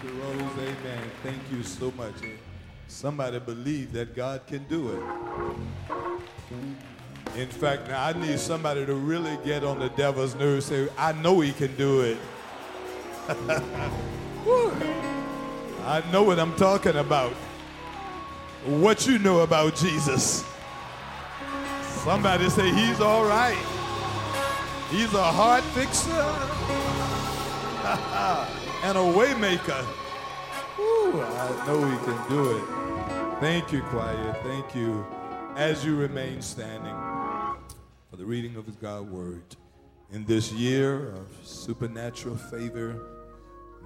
Sister Rose, amen. Thank you so much. Somebody believe that God can do it. In fact, now I need somebody to really get on the devil's nerves say, I know he can do it. I know what I'm talking about. What you know about Jesus? Somebody say he's all right. He's a heart fixer and a waymaker. I know he can do it. Thank you, choir. Thank you. As you remain standing for the reading of his God word in this year of supernatural favor,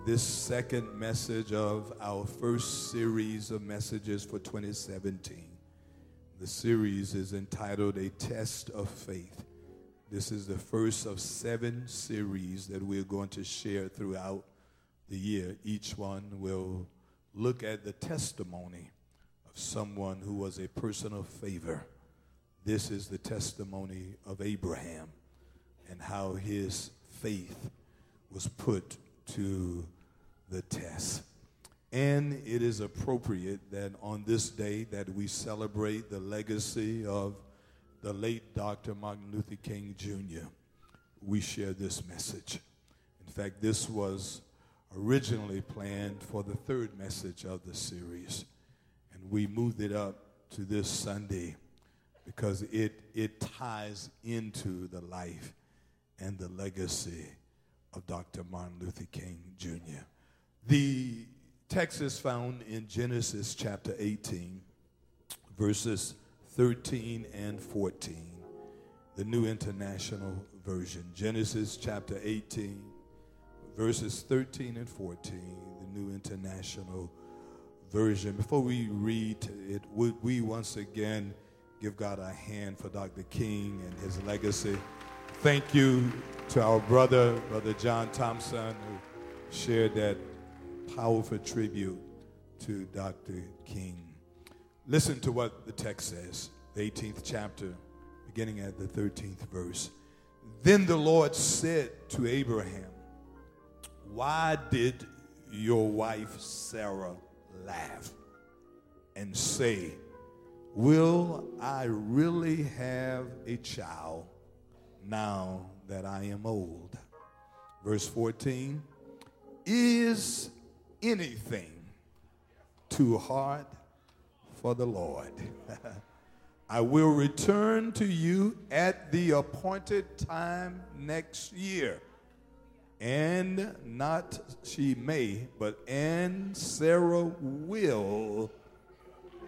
this second message of our first series of messages for 2017. The series is entitled A Test of Faith. This is the first of seven series that we're going to share throughout the year. Each one will look at the testimony of someone who was a person of favor. This is the testimony of Abraham and how his faith was put to the test. And it is appropriate that on this day that we celebrate the legacy of the late Dr. Martin Luther King Jr., we share this message. In fact, this was originally planned for the third message of the series, and we moved it up to this Sunday because it, it ties into the life and the legacy of Dr. Martin Luther King Jr. The text is found in Genesis chapter 18, verses 13 and 14, the New International Version. Genesis chapter 18, verses 13 and 14, the New International Version. Before we read it, would we once again give God a hand for Dr. King and his legacy? Thank you to our brother, Brother John Thompson, who shared that powerful tribute to Dr. King. Listen to what the text says, the 18th chapter, beginning at the 13th verse. Then the Lord said to Abraham, Why did your wife Sarah laugh and say, Will I really have a child now that I am old? Verse 14 Is anything too hard for the Lord? I will return to you at the appointed time next year. And not she may, but and Sarah will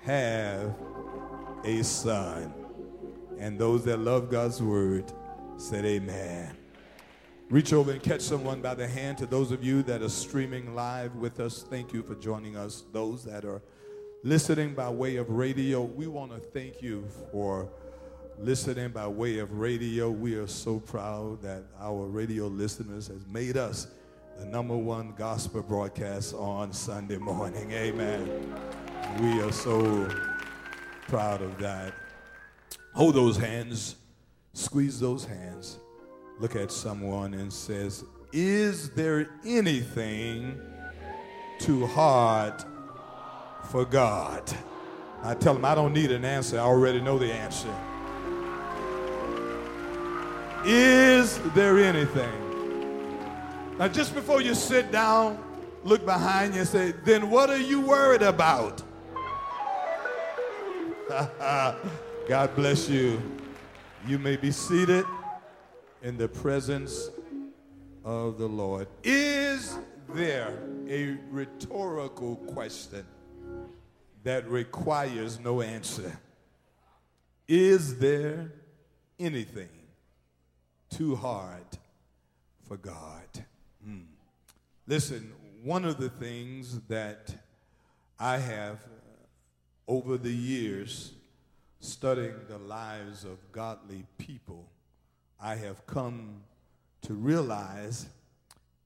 have a son. And those that love God's word said, Amen. Reach over and catch someone by the hand. To those of you that are streaming live with us, thank you for joining us. Those that are listening by way of radio, we want to thank you for listening by way of radio. We are so proud that our radio listeners has made us the number one gospel broadcast on Sunday morning. Amen. We are so proud of that. Hold those hands, squeeze those hands, look at someone and says, "Is there anything too hard for God?" I tell them I don't need an answer. I already know the answer. Is there anything? Now, just before you sit down, look behind you and say, then what are you worried about? God bless you. You may be seated in the presence of the Lord. Is there a rhetorical question that requires no answer? Is there anything too hard for God? Hmm. Listen, one of the things that I have over the years studying the lives of godly people, I have come to realize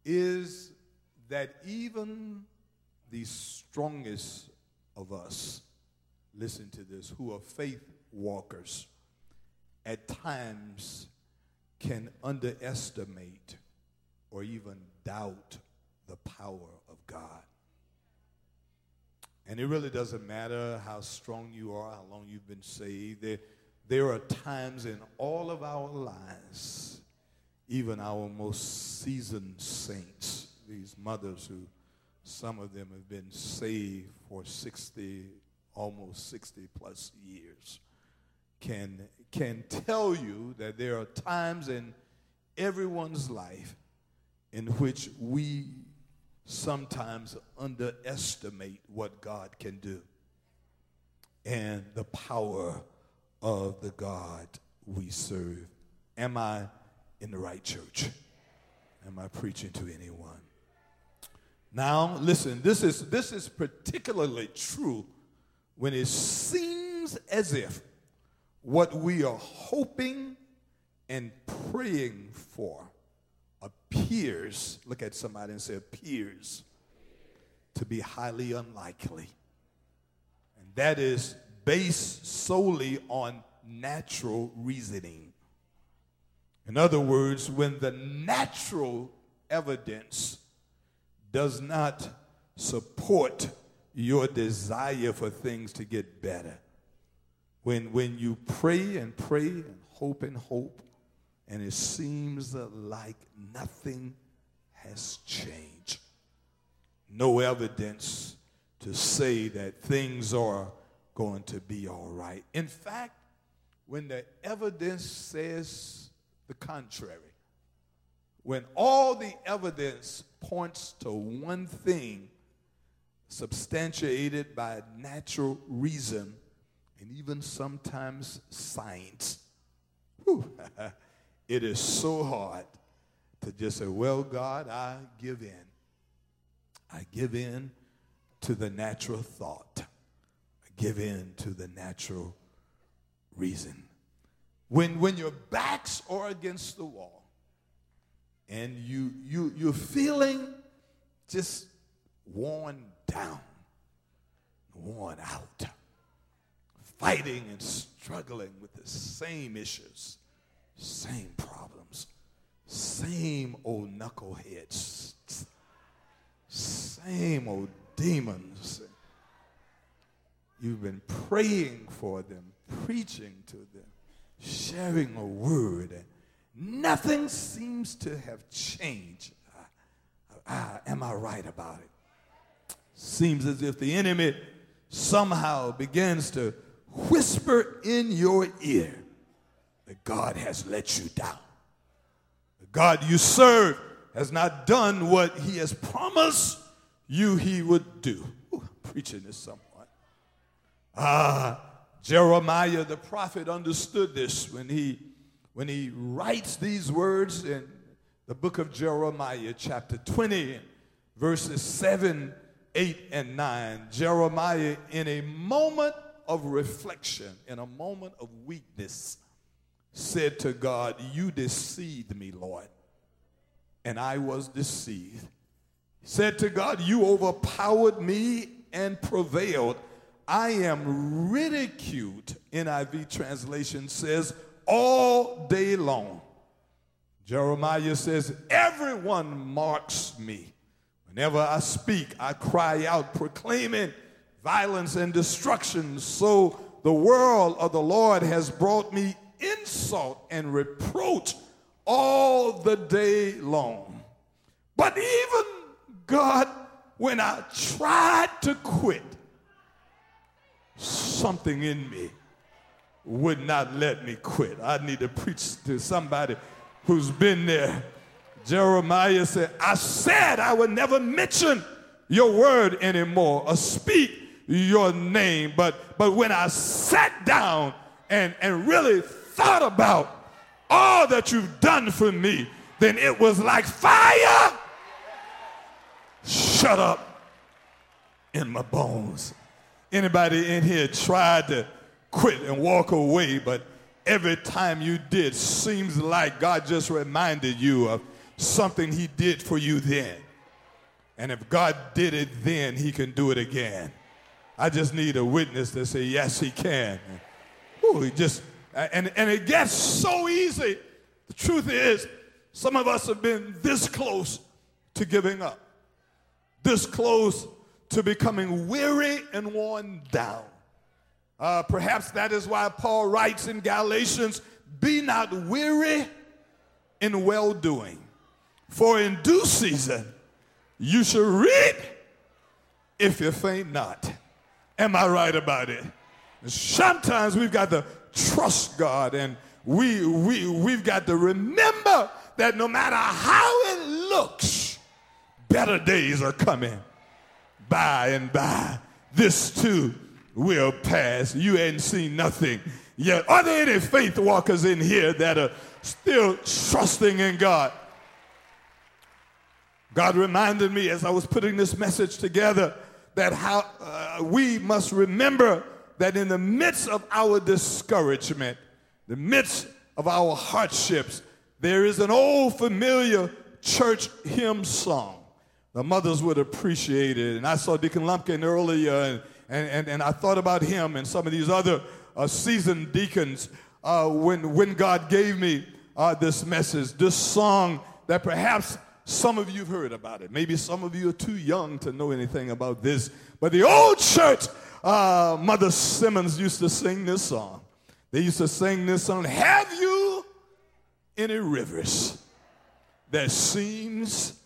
is that even the strongest of us, listen to this, who are faith walkers, at times can underestimate or even doubt the power of God. And it really doesn't matter how strong you are, how long you've been saved. There, there are times in all of our lives, even our most seasoned saints, these mothers who some of them have been saved for 60, almost 60 plus years, can, can tell you that there are times in everyone's life in which we sometimes underestimate what God can do and the power of the God we serve. Am I in the right church? Am I preaching to anyone? Now, listen, this is, this is particularly true when it seems as if what we are hoping and praying for appears, look at somebody and say, appears to be highly unlikely. And that is based solely on natural reasoning. In other words, when the natural evidence does not support your desire for things to get better, when, when you pray and pray and hope and hope, and it seems like nothing has changed. No evidence to say that things are going to be all right. In fact, when the evidence says the contrary, when all the evidence points to one thing substantiated by natural reason and even sometimes science, it is so hard to just say, Well, God, I give in. I give in to the natural thought, I give in to the natural reason. When, when your backs are against the wall and you, you, you're feeling just worn down, worn out, fighting and struggling with the same issues same problems, same old knuckleheads, same old demons. You've been praying for them, preaching to them, sharing a word, and nothing seems to have changed. Am I right about it? Seems as if the enemy somehow begins to whisper in your ear that God has let you down. The God you serve has not done what he has promised you he would do. Ooh, I'm preaching this somewhat. Ah, Jeremiah the prophet understood this when he when he writes these words in the book of Jeremiah, chapter 20, verses 7, 8, and 9. Jeremiah, in a moment of reflection, in a moment of weakness, said to God, You deceived me, Lord, and I was deceived. Said to God, You overpowered me and prevailed. I am ridiculed, NIV translation says, all day long. Jeremiah says, Everyone marks me. Whenever I speak, I cry out, proclaiming violence and destruction. So the world of the Lord has brought me insult and reproach all the day long. But even God, when I tried to quit, something in me would not let me quit. I need to preach to somebody who's been there. Jeremiah said, I said I would never mention your word anymore or speak your name. But, but when I sat down and, and really thought about all that you've done for me, then it was like fire shut up in my bones. Anybody in here tried to quit and walk away, but every time you did, seems like God just reminded you of something He did for you then. And if God did it then, He can do it again. I just need a witness to say, Yes, He can. Ooh, he just and, and it gets so easy. The truth is, some of us have been this close to giving up, this close to becoming weary and worn down. Uh, perhaps that is why Paul writes in Galatians, Be not weary in well doing, for in due season you shall reap if you faint not. Am I right about it? Sometimes we've got to trust God and we, we, we've got to remember that no matter how it looks, better days are coming by and by. This too will pass. You ain't seen nothing yet. Are there any faith walkers in here that are still trusting in God? God reminded me as I was putting this message together that how uh, we must remember that in the midst of our discouragement, the midst of our hardships, there is an old familiar church hymn song. The mothers would appreciate it. And I saw Deacon Lumpkin earlier, and, and, and, and I thought about him and some of these other uh, seasoned deacons uh, when, when God gave me uh, this message, this song that perhaps some of you have heard about it. Maybe some of you are too young to know anything about this. But the old church, uh, Mother Simmons used to sing this song. They used to sing this song Have you any rivers that seems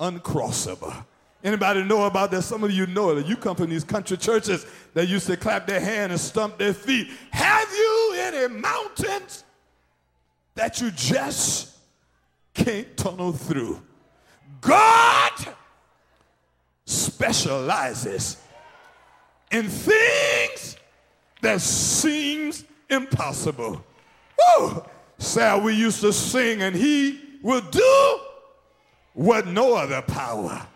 uncrossable? Anybody know about that? Some of you know it. You come from these country churches that used to clap their hand and stump their feet. Have you any mountains that you just can't tunnel through? God specializes in things that seems impossible. Woo! Sal, we used to sing, and he will do what no other power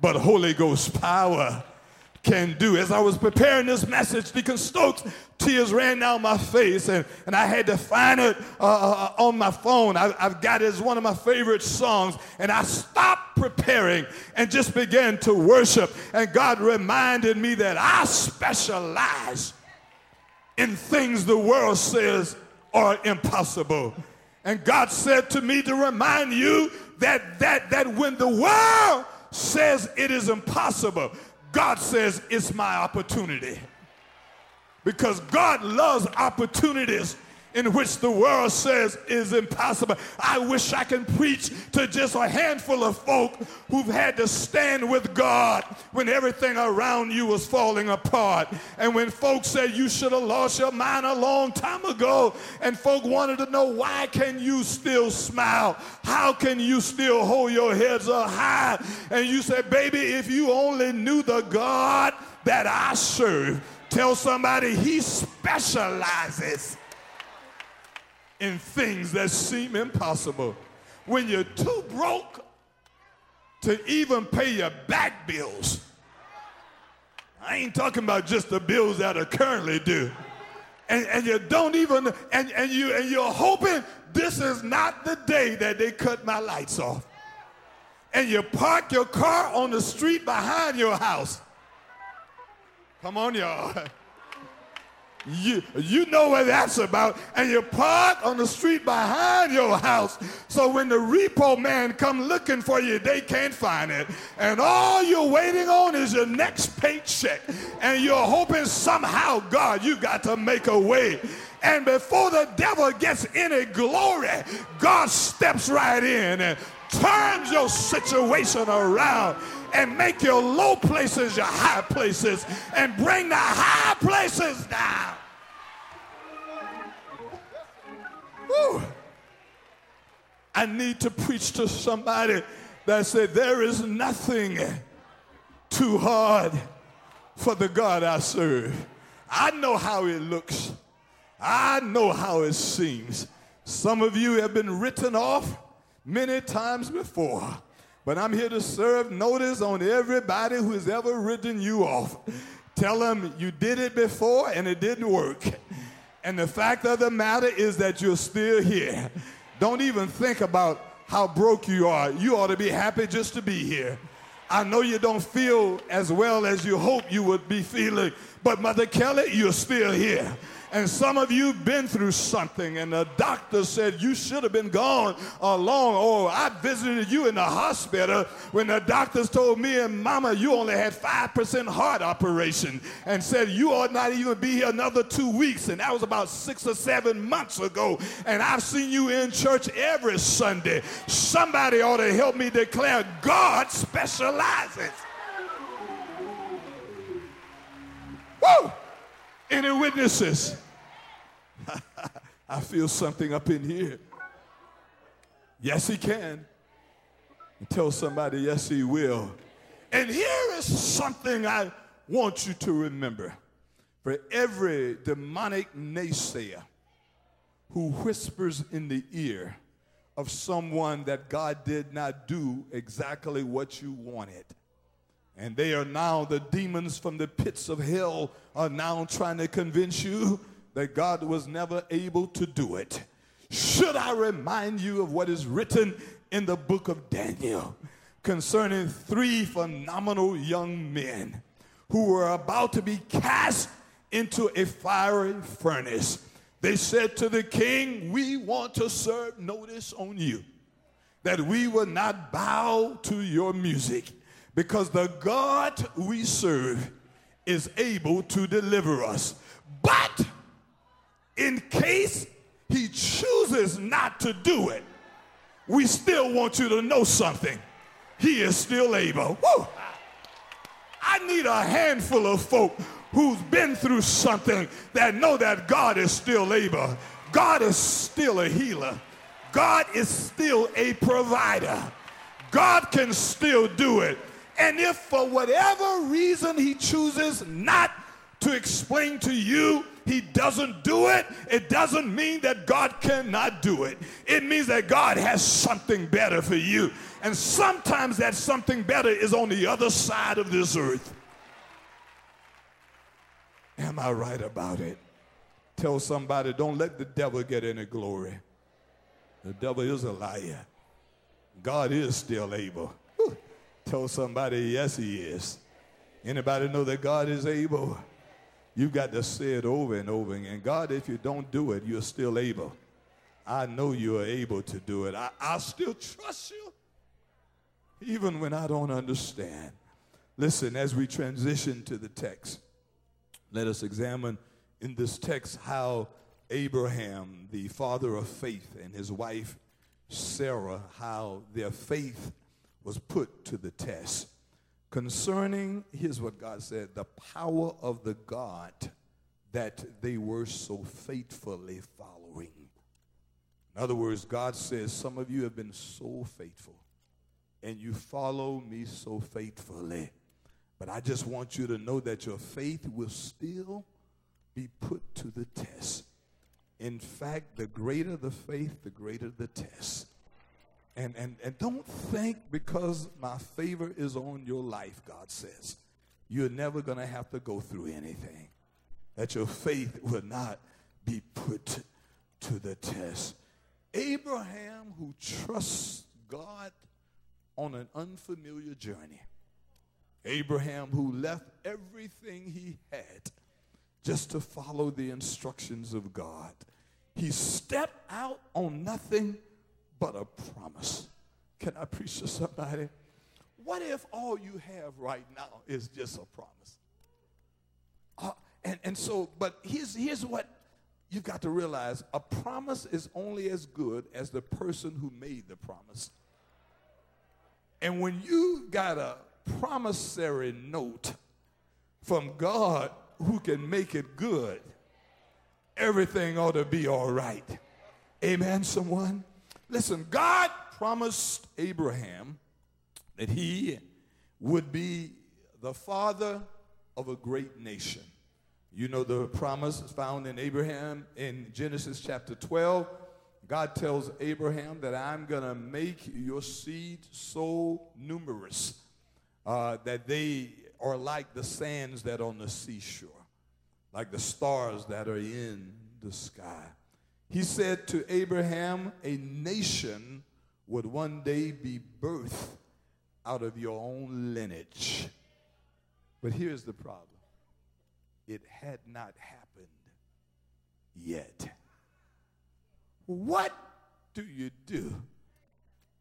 but Holy Ghost power can do. As I was preparing this message, Deacon Stokes, tears ran down my face, and, and I had to find it uh, uh, uh, on my phone. I, have got it as one of my favorite songs, and I stopped preparing and just began to worship. And God reminded me that I specialize in things the world says are impossible. And God said to me to remind you that, that, that when the world says it is impossible, God says, It's my opportunity. Because God loves opportunities in which the world says is impossible. I wish I can preach to just a handful of folk who've had to stand with God when everything around you was falling apart. And when folks said you should have lost your mind a long time ago, and folk wanted to know why can you still smile? How can you still hold your heads up high? And you said, baby, if you only knew the God that I serve, tell somebody he specializes in things that seem impossible. When you're too broke to even pay your back bills. I ain't talking about just the bills that are currently due. And, and you don't even, and, and, you, and you're hoping this is not the day that they cut my lights off. And you park your car on the street behind your house. Come on, y'all. You, you know what that's about. And you park on the street behind your house. So when the repo man come looking for you, they can't find it. And all you're waiting on is your next paycheck. And you're hoping somehow, God, you got to make a way. And before the devil gets any glory, God steps right in and turns your situation around and make your low places your high places and bring the high places down. Woo. I need to preach to somebody that said, There is nothing too hard for the God I serve. I know how it looks, I know how it seems. Some of you have been written off many times before. But I'm here to serve notice on everybody who's ever written you off. Tell them you did it before and it didn't work. And the fact of the matter is that you're still here. Don't even think about how broke you are. You ought to be happy just to be here. I know you don't feel as well as you hope you would be feeling, but Mother Kelly, you're still here And some of you have been through something, and the doctor said you should have been gone along. Or oh, I visited you in the hospital when the doctors told me and mama you only had 5% heart operation and said you ought not even be here another two weeks. And that was about six or seven months ago. And I've seen you in church every Sunday. Somebody ought to help me declare God specializes. Woo! Any witnesses? I feel something up in here. Yes, he can. tell somebody, yes, he will. And here is something I want you to remember. For every demonic naysayer who whispers in the ear of someone that God did not do exactly what you wanted, and they are now the demons from the pits of hell are now trying to convince you that God was never able to do it. Should I remind you of what is written in the book of Daniel concerning three phenomenal young men who were about to be cast into a fiery furnace? They said to the king, We want to serve notice on you that we will not bow to your music because the God we serve is able to deliver us. But in case he chooses not to do it, we still want you to know something. He is still able. Woo! I need a handful of folk who's been through something that know that God is still able. God is still a healer. God is still a provider. God can still do it. And if for whatever reason he chooses not to explain to you he doesn't do it, it doesn't mean that God cannot do it. It means that God has something better for you. And sometimes that something better is on the other side of this earth. Am I right about it? Tell somebody, don't let the devil get any glory. The devil is a liar. God is still able. Tell somebody, yes, he is. Anybody know that God is able? You've got to say it over and over again. God, if you don't do it, you're still able. I know you are able to do it. I, I still trust you, even when I don't understand. Listen, as we transition to the text, let us examine in this text how Abraham, the father of faith, and his wife Sarah, how their faith was put to the test. Concerning, here's what God said the power of the God that they were so faithfully following. In other words, God says, Some of you have been so faithful and you follow me so faithfully. But I just want you to know that your faith will still be put to the test. In fact, the greater the faith, the greater the test. And, and, and don't think because my favor is on your life, God says, you're never going to have to go through anything. That your faith will not be put to the test. Abraham, who trusts God on an unfamiliar journey. Abraham, who left everything he had just to follow the instructions of God. He stepped out on nothing but a promise. Can I preach to somebody? What if all you have right now is just a promise? Uh, and, and so, but here's, here's what you've got to realize a promise is only as good as the person who made the promise. And when you got a promissory note from God who can make it good, everything ought to be all right. Amen, someone? Listen, God promised Abraham that he would be the father of a great nation. You know the promise found in Abraham in Genesis chapter 12. God tells Abraham that I'm going to make your seed so numerous uh, that they are like the sands that are on the seashore, like the stars that are in the sky. He said to Abraham, A nation would one day be birthed out of your own lineage. But here's the problem it had not happened yet. What do you do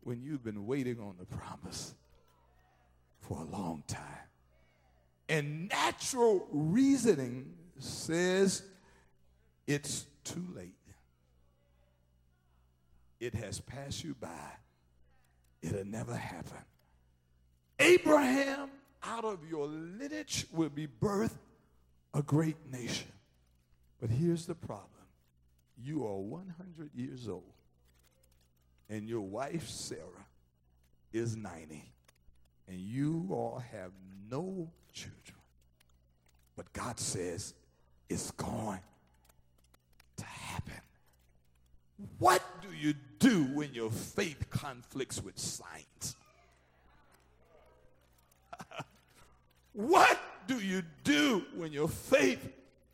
when you've been waiting on the promise for a long time? And natural reasoning says it's too late. It has passed you by. It'll never happen. Abraham, out of your lineage, will be birthed a great nation. But here's the problem you are 100 years old, and your wife, Sarah, is 90, and you all have no children. But God says it's going to happen. What do you do when your faith conflicts with science? what do you do when your faith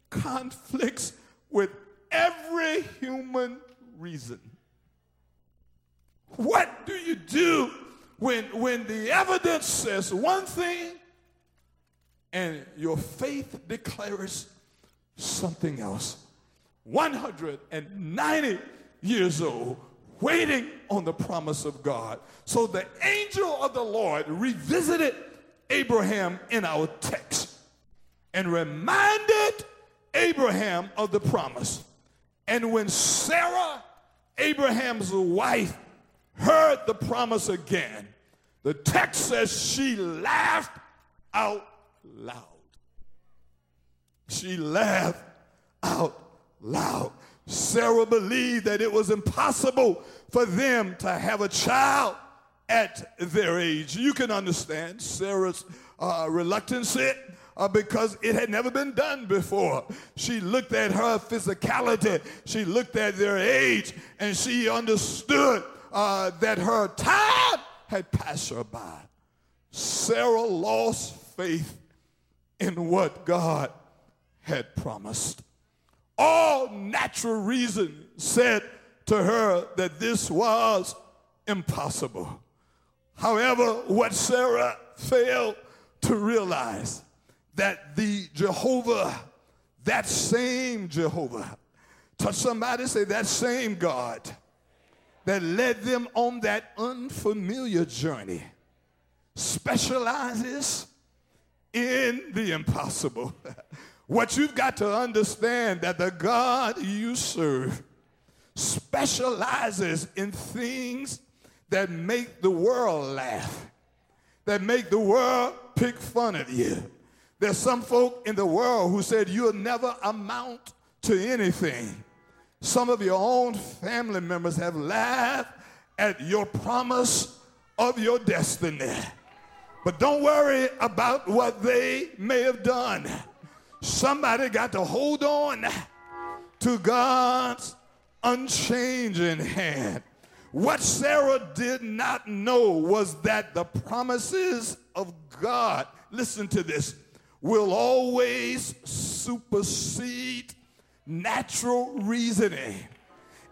conflicts with every human reason? What do you do when, when the evidence says one thing and your faith declares something else? 190 years old, waiting on the promise of God. So the angel of the Lord revisited Abraham in our text and reminded Abraham of the promise. And when Sarah, Abraham's wife, heard the promise again, the text says she laughed out loud. She laughed out loud. Sarah believed that it was impossible for them to have a child at their age. You can understand Sarah's uh, reluctance uh, because it had never been done before. She looked at her physicality, she looked at their age, and she understood uh, that her time had passed her by. Sarah lost faith in what God had promised. All natural reason said to her that this was impossible. However, what Sarah failed to realize that the Jehovah, that same Jehovah, touch somebody, say that same God that led them on that unfamiliar journey specializes in the impossible. What you've got to understand that the God you serve specializes in things that make the world laugh, that make the world pick fun at you. There's some folk in the world who said you'll never amount to anything. Some of your own family members have laughed at your promise of your destiny. But don't worry about what they may have done. Somebody got to hold on to God's unchanging hand. What Sarah did not know was that the promises of God, listen to this, will always supersede natural reasoning.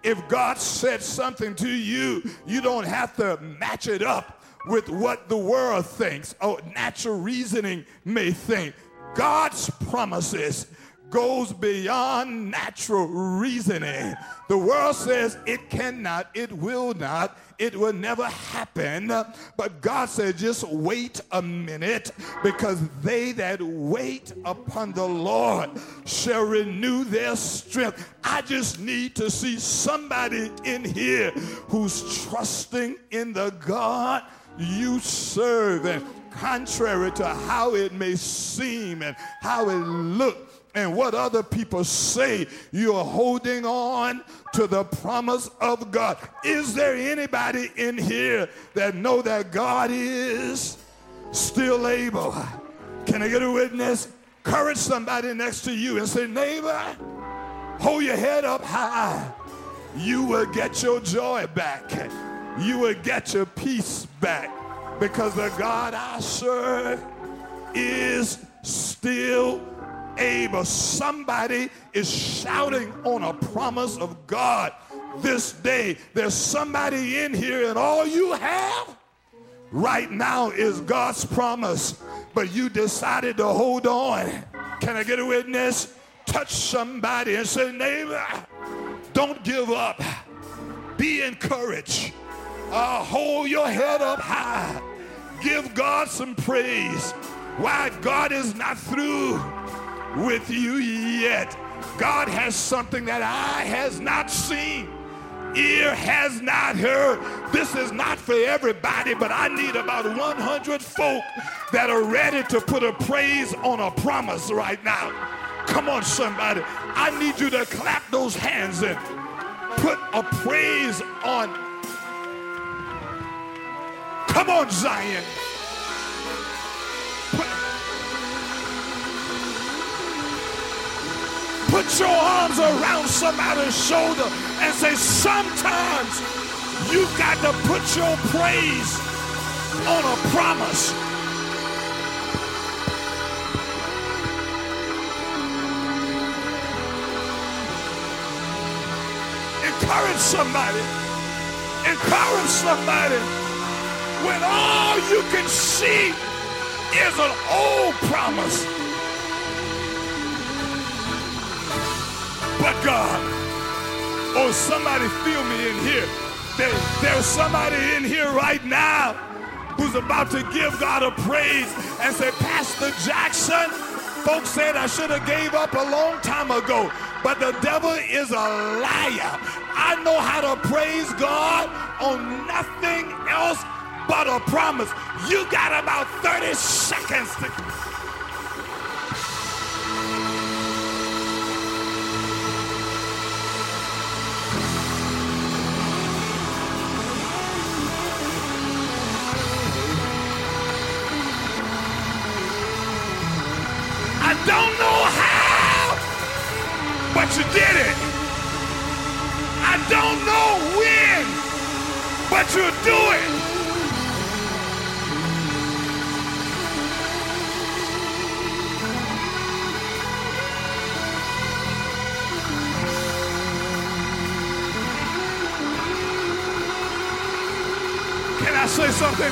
If God said something to you, you don't have to match it up with what the world thinks or natural reasoning may think. God's promises goes beyond natural reasoning. The world says it cannot, it will not, it will never happen. But God said, just wait a minute because they that wait upon the Lord shall renew their strength. I just need to see somebody in here who's trusting in the God you serve. And contrary to how it may seem and how it looks and what other people say, you're holding on to the promise of God. Is there anybody in here that know that God is still able? Can I get a witness? Courage somebody next to you and say, neighbor, hold your head up high. You will get your joy back. You will get your peace back because the God I serve is still able. Somebody is shouting on a promise of God this day. There's somebody in here, and all you have right now is God's promise, but you decided to hold on. Can I get a witness? touch somebody and say, neighbor, don't give up. Be encouraged. Uh, hold your head up high. Give God some praise. Why God is not through with you yet. God has something that eye has not seen, ear has not heard. This is not for everybody, but I need about 100 folk that are ready to put a praise on a promise right now. Come on, somebody. I need you to clap those hands and put a praise on. Come on, Zion. Put, put your arms around somebody's shoulder and say, sometimes you've got to put your praise on a promise. Encourage somebody. Encourage somebody. When all you can see is an old promise. But God, oh, somebody feel me in here. There, there's somebody in here right now who's about to give God a praise and say, Pastor Jackson, folks said I should have gave up a long time ago, but the devil is a liar. I know how to praise God on nothing else but a promise. You got about 30 seconds to. I don't know how, but you did it. I don't know when, but you'll do it. Say something?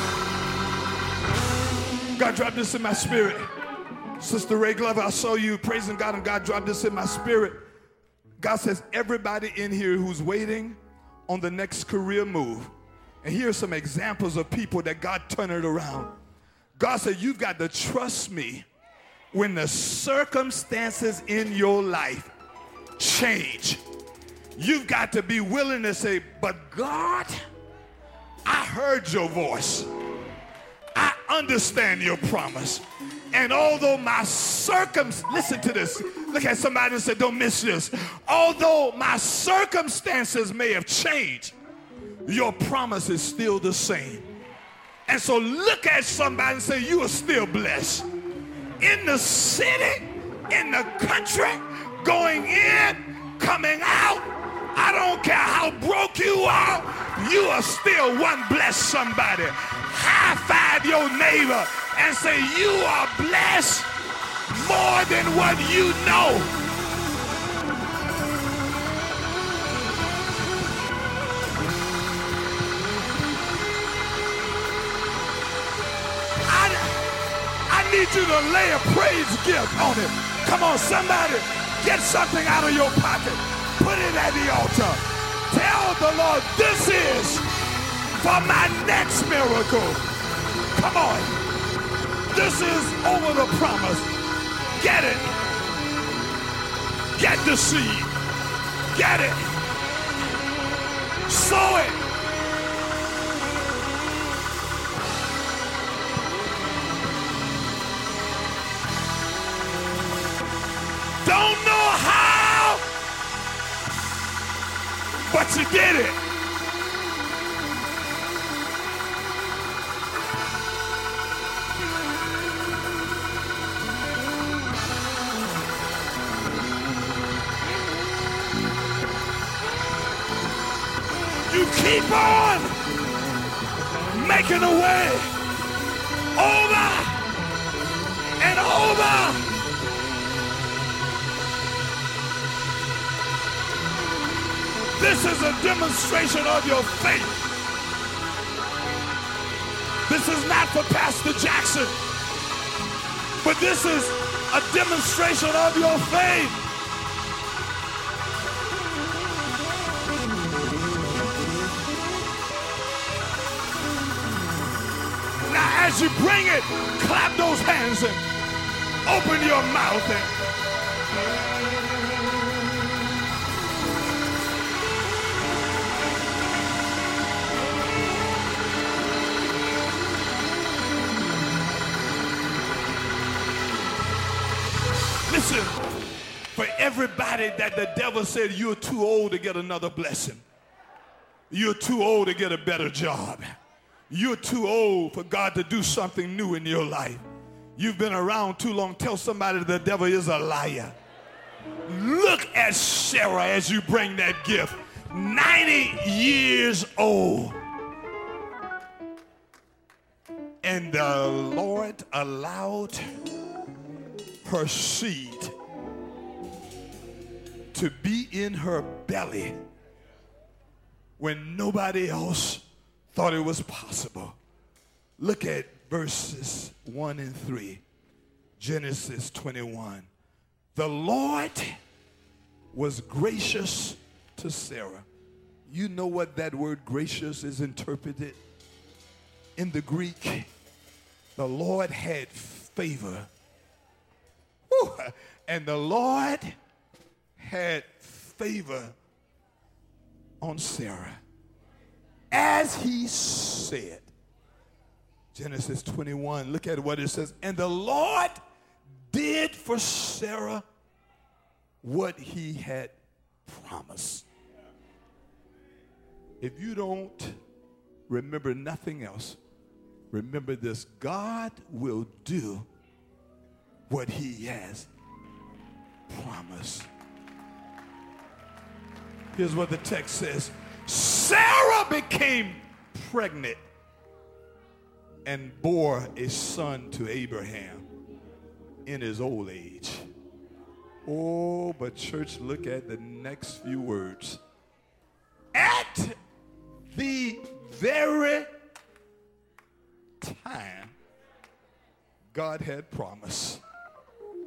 God dropped this in my spirit. Sister Ray Glover, I saw you praising God, and God dropped this in my spirit. God says, everybody in here who's waiting on the next career move, and here are some examples of people that God turned it around. God said, You've got to trust me when the circumstances in your life change. You've got to be willing to say, But God, I heard your voice. I understand your promise. And although my circum listen to this. Look at somebody and say, don't miss this. Although my circumstances may have changed, your promise is still the same. And so look at somebody and say, you are still blessed. In the city, in the country, going in, coming out. I don't care how broke you are, you are still one blessed somebody. High five your neighbor and say, You are blessed more than what you know. I, I need you to lay a praise gift on it. Come on, somebody, get something out of your pocket. Put it at the altar. Tell the Lord, this is for my next miracle. Come on. This is over the promise. Get it. Get the seed. Get it. Sow it. Don't know you did it. You keep on making a way This is a demonstration of your faith. This is not for Pastor Jackson, but this is a demonstration of your faith. Now, as you bring it, clap those hands and open your mouth and For everybody that the devil said you're too old to get another blessing. You're too old to get a better job. You're too old for God to do something new in your life. You've been around too long. Tell somebody the devil is a liar. Look at Sarah as you bring that gift. 90 years old. And the Lord allowed seed to be in her belly when nobody else thought it was possible. Look at verses 1 and 3, Genesis 21. The Lord was gracious to Sarah. You know what that word gracious is interpreted? In the Greek, the Lord had favor. Whew. And the Lord had favor on Sarah. As he said, Genesis 21, look at what it says. And the Lord did for Sarah what he had promised. If you don't remember nothing else, remember this God will do what he has promised. Here's what the text says Sarah became pregnant and bore a son to Abraham in his old age. Oh, but church, look at the next few words. At the very time God had promised.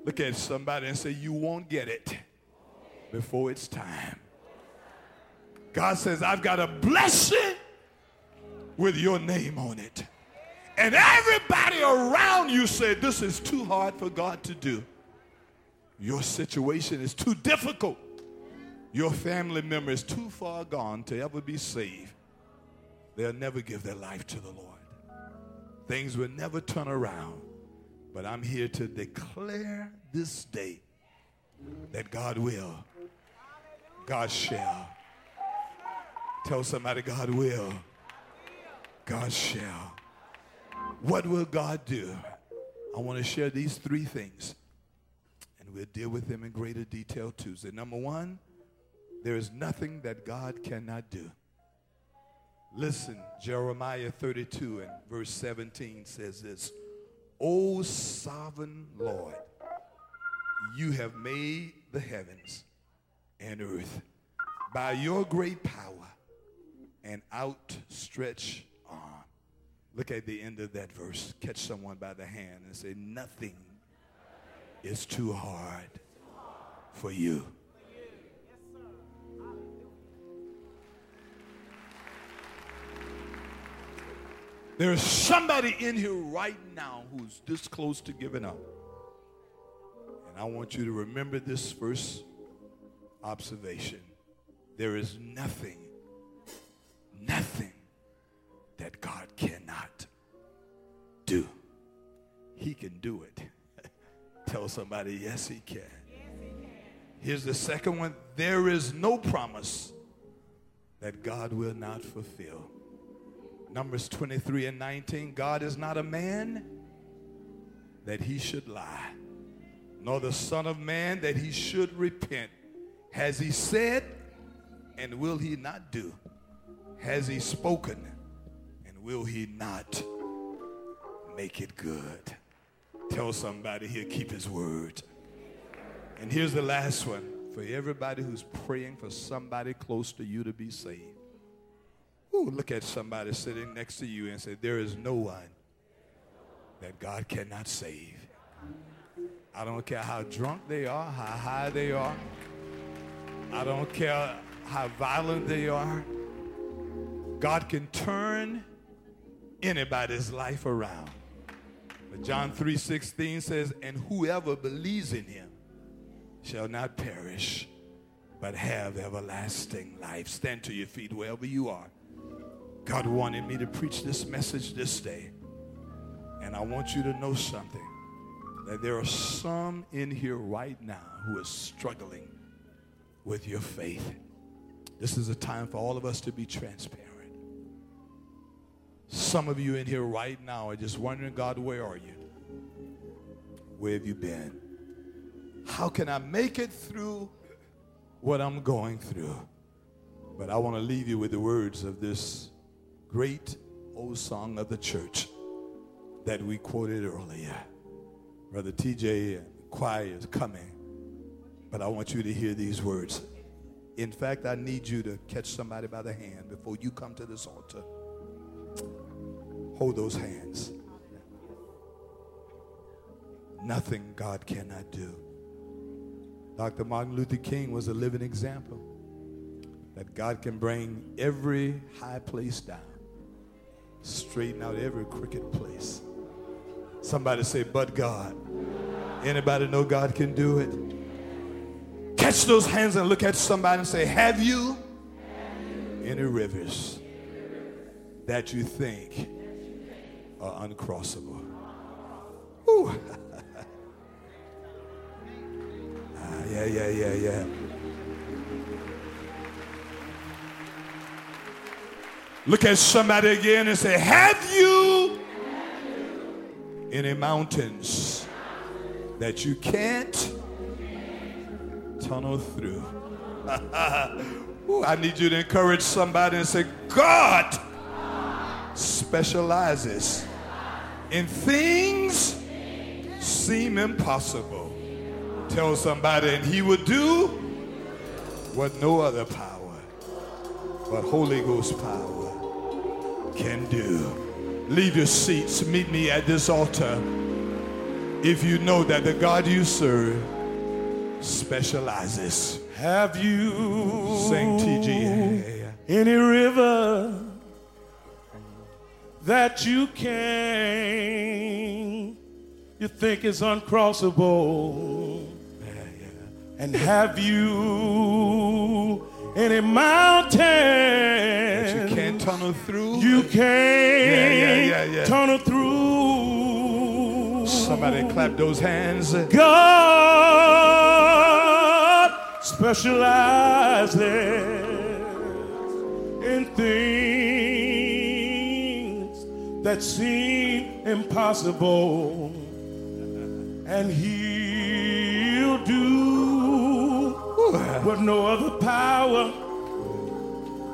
Look at somebody and say, You won't get it before it's time. God says, I've got a blessing with your name on it. And everybody around you said, This is too hard for God to do. Your situation is too difficult. Your family member is too far gone to ever be saved. They'll never give their life to the Lord. Things will never turn around. But I'm here to declare this day that God will, God shall. Tell somebody, God will, God shall. What will God do? I want to share these three things, and we'll deal with them in greater detail Tuesday. Number one, there is nothing that God cannot do. Listen, Jeremiah 32 and verse 17 says this O sovereign Lord, you have made the heavens and earth by your great power and outstretched arm. Look at the end of that verse. Catch someone by the hand and say, Nothing is too hard for you. There is somebody in here right now who's this close to giving up. I want you to remember this first observation. There is nothing, nothing that God cannot do. He can do it. Tell somebody, yes, he can. Here's the second one there is no promise that God will not fulfill. Numbers 23 and 19 God is not a man that he should lie, nor the Son of Man that he should repent. Has he said, and will he not do? Has he spoken, and will he not make it good? Tell somebody he'll keep his word. And here's the last one for everybody who's praying for somebody close to you to be saved. Ooh, look at somebody sitting next to you and say, There is no one that God cannot save. I don't care how drunk they are, how high they are. I don't care how violent they are. God can turn anybody's life around. But John 3:16 says, "And whoever believes in him shall not perish, but have everlasting life." Stand to your feet wherever you are. God wanted me to preach this message this day. And I want you to know something that there are some in here right now who are struggling with your faith. This is a time for all of us to be transparent. Some of you in here right now are just wondering, God, where are you? Where have you been? How can I make it through what I'm going through? But I want to leave you with the words of this great old song of the church that we quoted earlier. Brother TJ and choir is coming, but I want you to hear these words. In fact, I need you to catch somebody by the hand before you come to this altar. Hold those hands. Nothing God cannot do. Dr. Martin Luther King was a living example that God can bring every high place down, straighten out every crooked place. Somebody say, but God. Anybody know God can do it? Catch those hands and look at somebody and say, have you any rivers that you think are uncrossable? Ooh. ah, yeah, yeah, yeah, yeah. Look at somebody again and say, Have you any mountains that you can't tunnel through? Ooh, I need you to encourage somebody and say, God specializes in things seem impossible. Tell somebody, and he would do what no other power but Holy Ghost power can do. Leave your seats. Meet me at this altar if you know that the God you serve specializes. Have you Sing TG. any river that you can you think is uncrossable? And have you any mountain That you can't tunnel through. you can't yeah, yeah, yeah. tunnel through? Somebody clap those hands. God specializes in things that seem impossible, and He'll what no other power,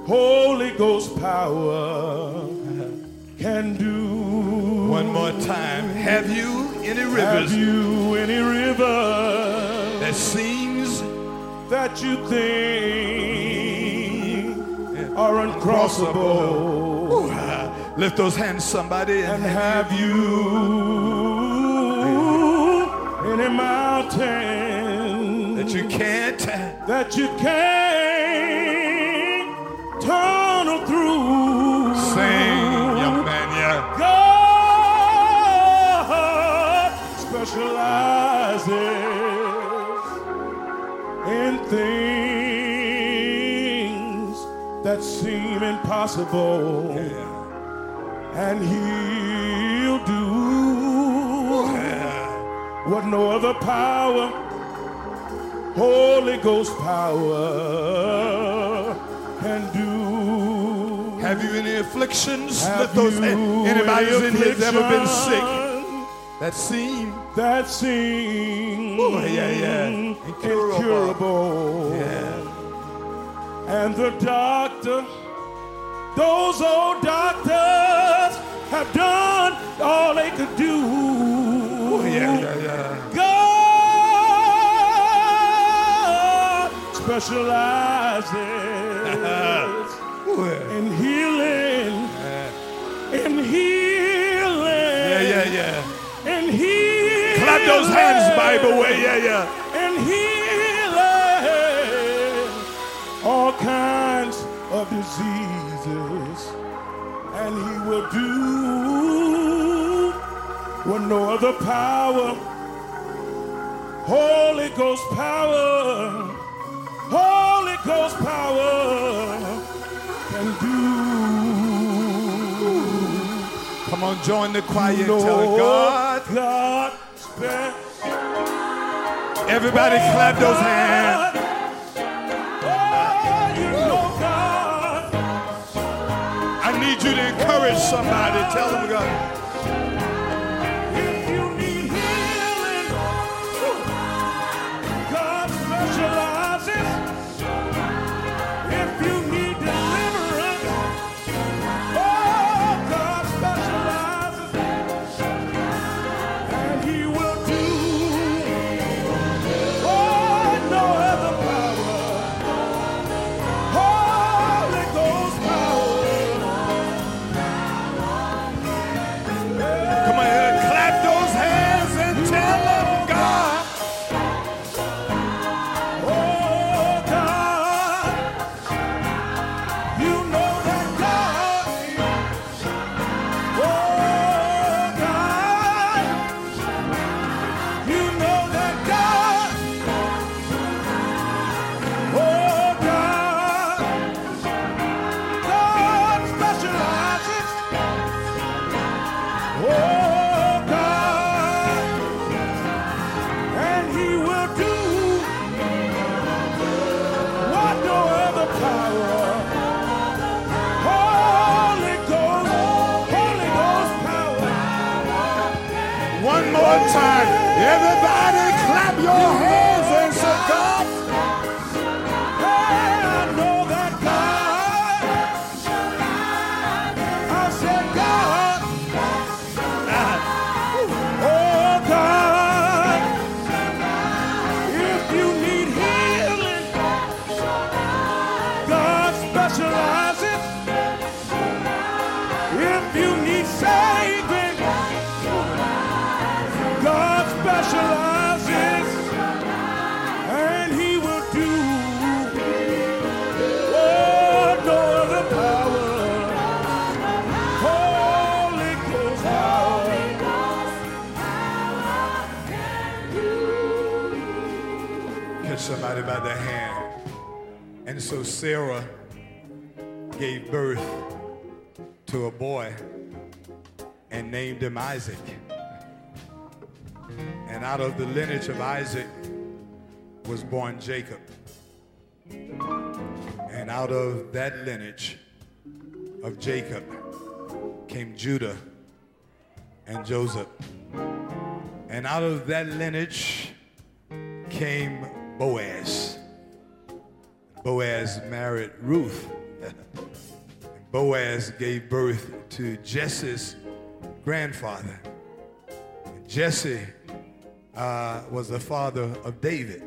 Holy Ghost power, can do. One more time. Have you any rivers? Have you any river? that seems that you think are uncrossable? Ooh, ah, lift those hands, somebody, and And have you any mountain that you can't. That you can't tunnel through? Sing, young man, yeah. God specializes in things that seem impossible, and He'll do what no other power, Holy Ghost power, can do. Have you any afflictions? Have lift those you hands. Anybody's any in here that's ever been sick that seem That seems Ooh, yeah, yeah. Incurable. incurable. yeah. And the doctor, those old doctors specializes in healing, in healing, Yeah, yeah, yeah. in healing. Clap those hands, Bible way. Yeah, yeah. and healing all kinds of diseases. And he will do With no other power, Holy Ghost power, Ghost power can do. Come on, join the choir and tell God. God. Everybody clap those hands. Oh, you know God. I need you to encourage somebody. Tell them God. So Sarah gave birth to a boy and named him Isaac. And out of the lineage of Isaac was born Jacob. And out of that lineage of Jacob came Judah and Joseph. And out of that lineage came Boaz. Boaz married Ruth. Boaz gave birth to Jesse's grandfather. Jesse uh, was the father of David.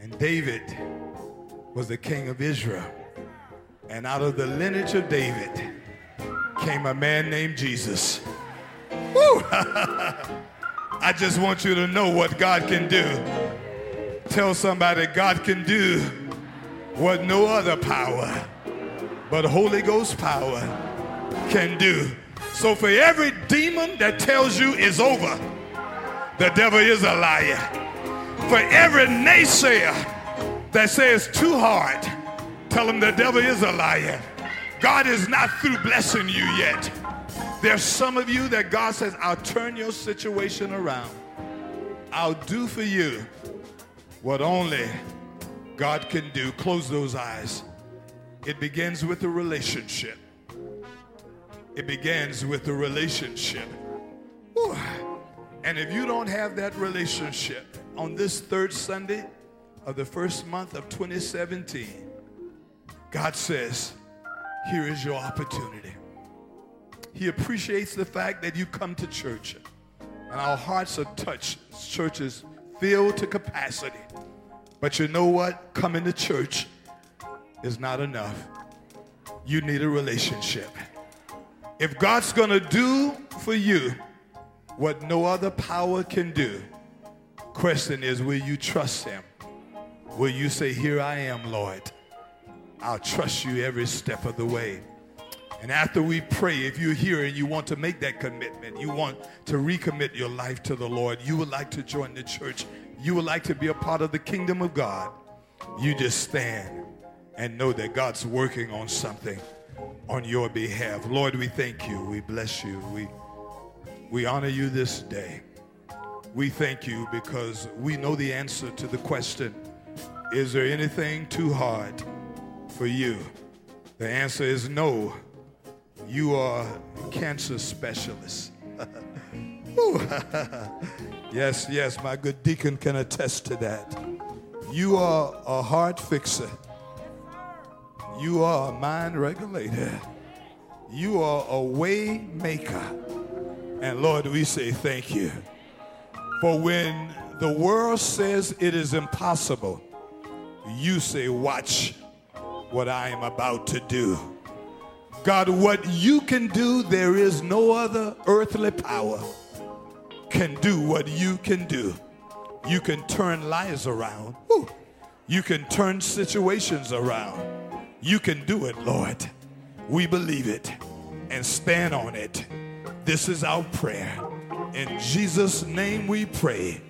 And David was the king of Israel. And out of the lineage of David came a man named Jesus. Woo! I just want you to know what God can do. Tell somebody God can do what no other power but Holy Ghost power can do. So for every demon that tells you it's over, the devil is a liar. For every naysayer that says too hard, tell him the devil is a liar. God is not through blessing you yet. There's some of you that God says, I'll turn your situation around. I'll do for you what only God can do. Close those eyes. It begins with a relationship. It begins with a relationship. And if you don't have that relationship on this third Sunday of the first month of 2017, God says, here is your opportunity. He appreciates the fact that you come to church. And our hearts are touched. Church is filled to capacity. But you know what? Coming to church is not enough. You need a relationship. If God's going to do for you what no other power can do, question is will you trust him? Will you say, Here I am, Lord? I'll trust you every step of the way. And after we pray, if you're here and you want to make that commitment, you want to recommit your life to the Lord, you would like to join the church, you would like to be a part of the kingdom of God, you just stand and know that God's working on something on your behalf. Lord, we thank you. We bless you. We, we honor you this day. We thank you because we know the answer to the question Is there anything too hard for you? The answer is no. You are a cancer specialist. yes, yes, my good deacon can attest to that. You are a heart fixer. You are a mind regulator. You are a way maker. And Lord, we say thank you. For when the world says it is impossible, you say, Watch what I am about to do. God, what you can do, there is no other earthly power can do what you can do. You can turn lives around. You can turn situations around. You can do it, Lord. We believe it and stand on it. This is our prayer. In Jesus' name we pray.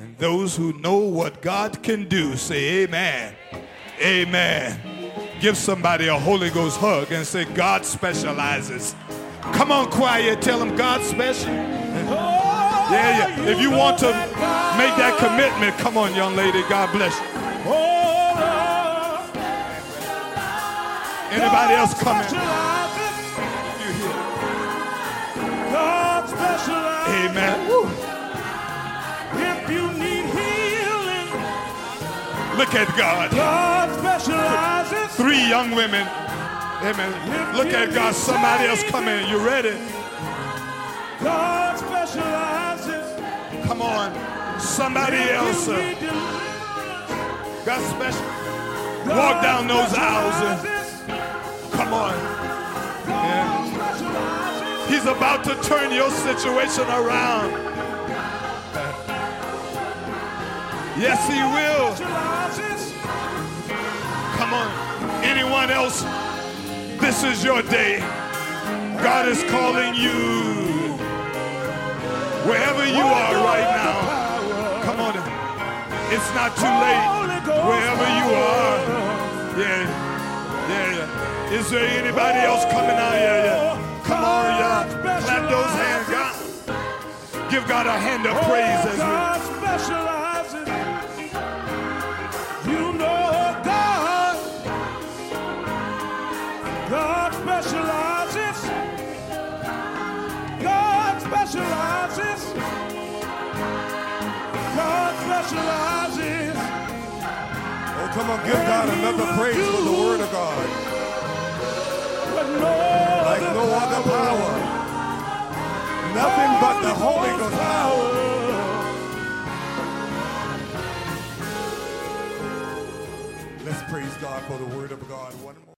And those who know what God can do say, Amen. Amen. Give somebody a Holy Ghost hug and say, God specializes. Come on, choir, tell them God special. Yeah, yeah. If you want to make that commitment, come on, young lady. God bless you. Anybody else coming? Amen. If you need healing, look at God. God specializes. Three young women. Amen. Look at God. Somebody else coming. You ready? God. Come on. Somebody else. God special. Walk down those aisles. Come on. Yeah. He's about to turn your situation around. Yes, He will. Come on. Anyone else? This is your day. God is calling you. Wherever you are right now. Come on. It's not too late. Wherever you are. Yeah. Yeah. yeah. Is there anybody else coming out here? Yeah. Come on, y'all. Clap those hands, God. Give God a hand of praise as God specializes. Oh, come on, give God another praise for the word of God no like no other power. Nothing but the Holy Ghost power. Let's praise God for the word of God one more.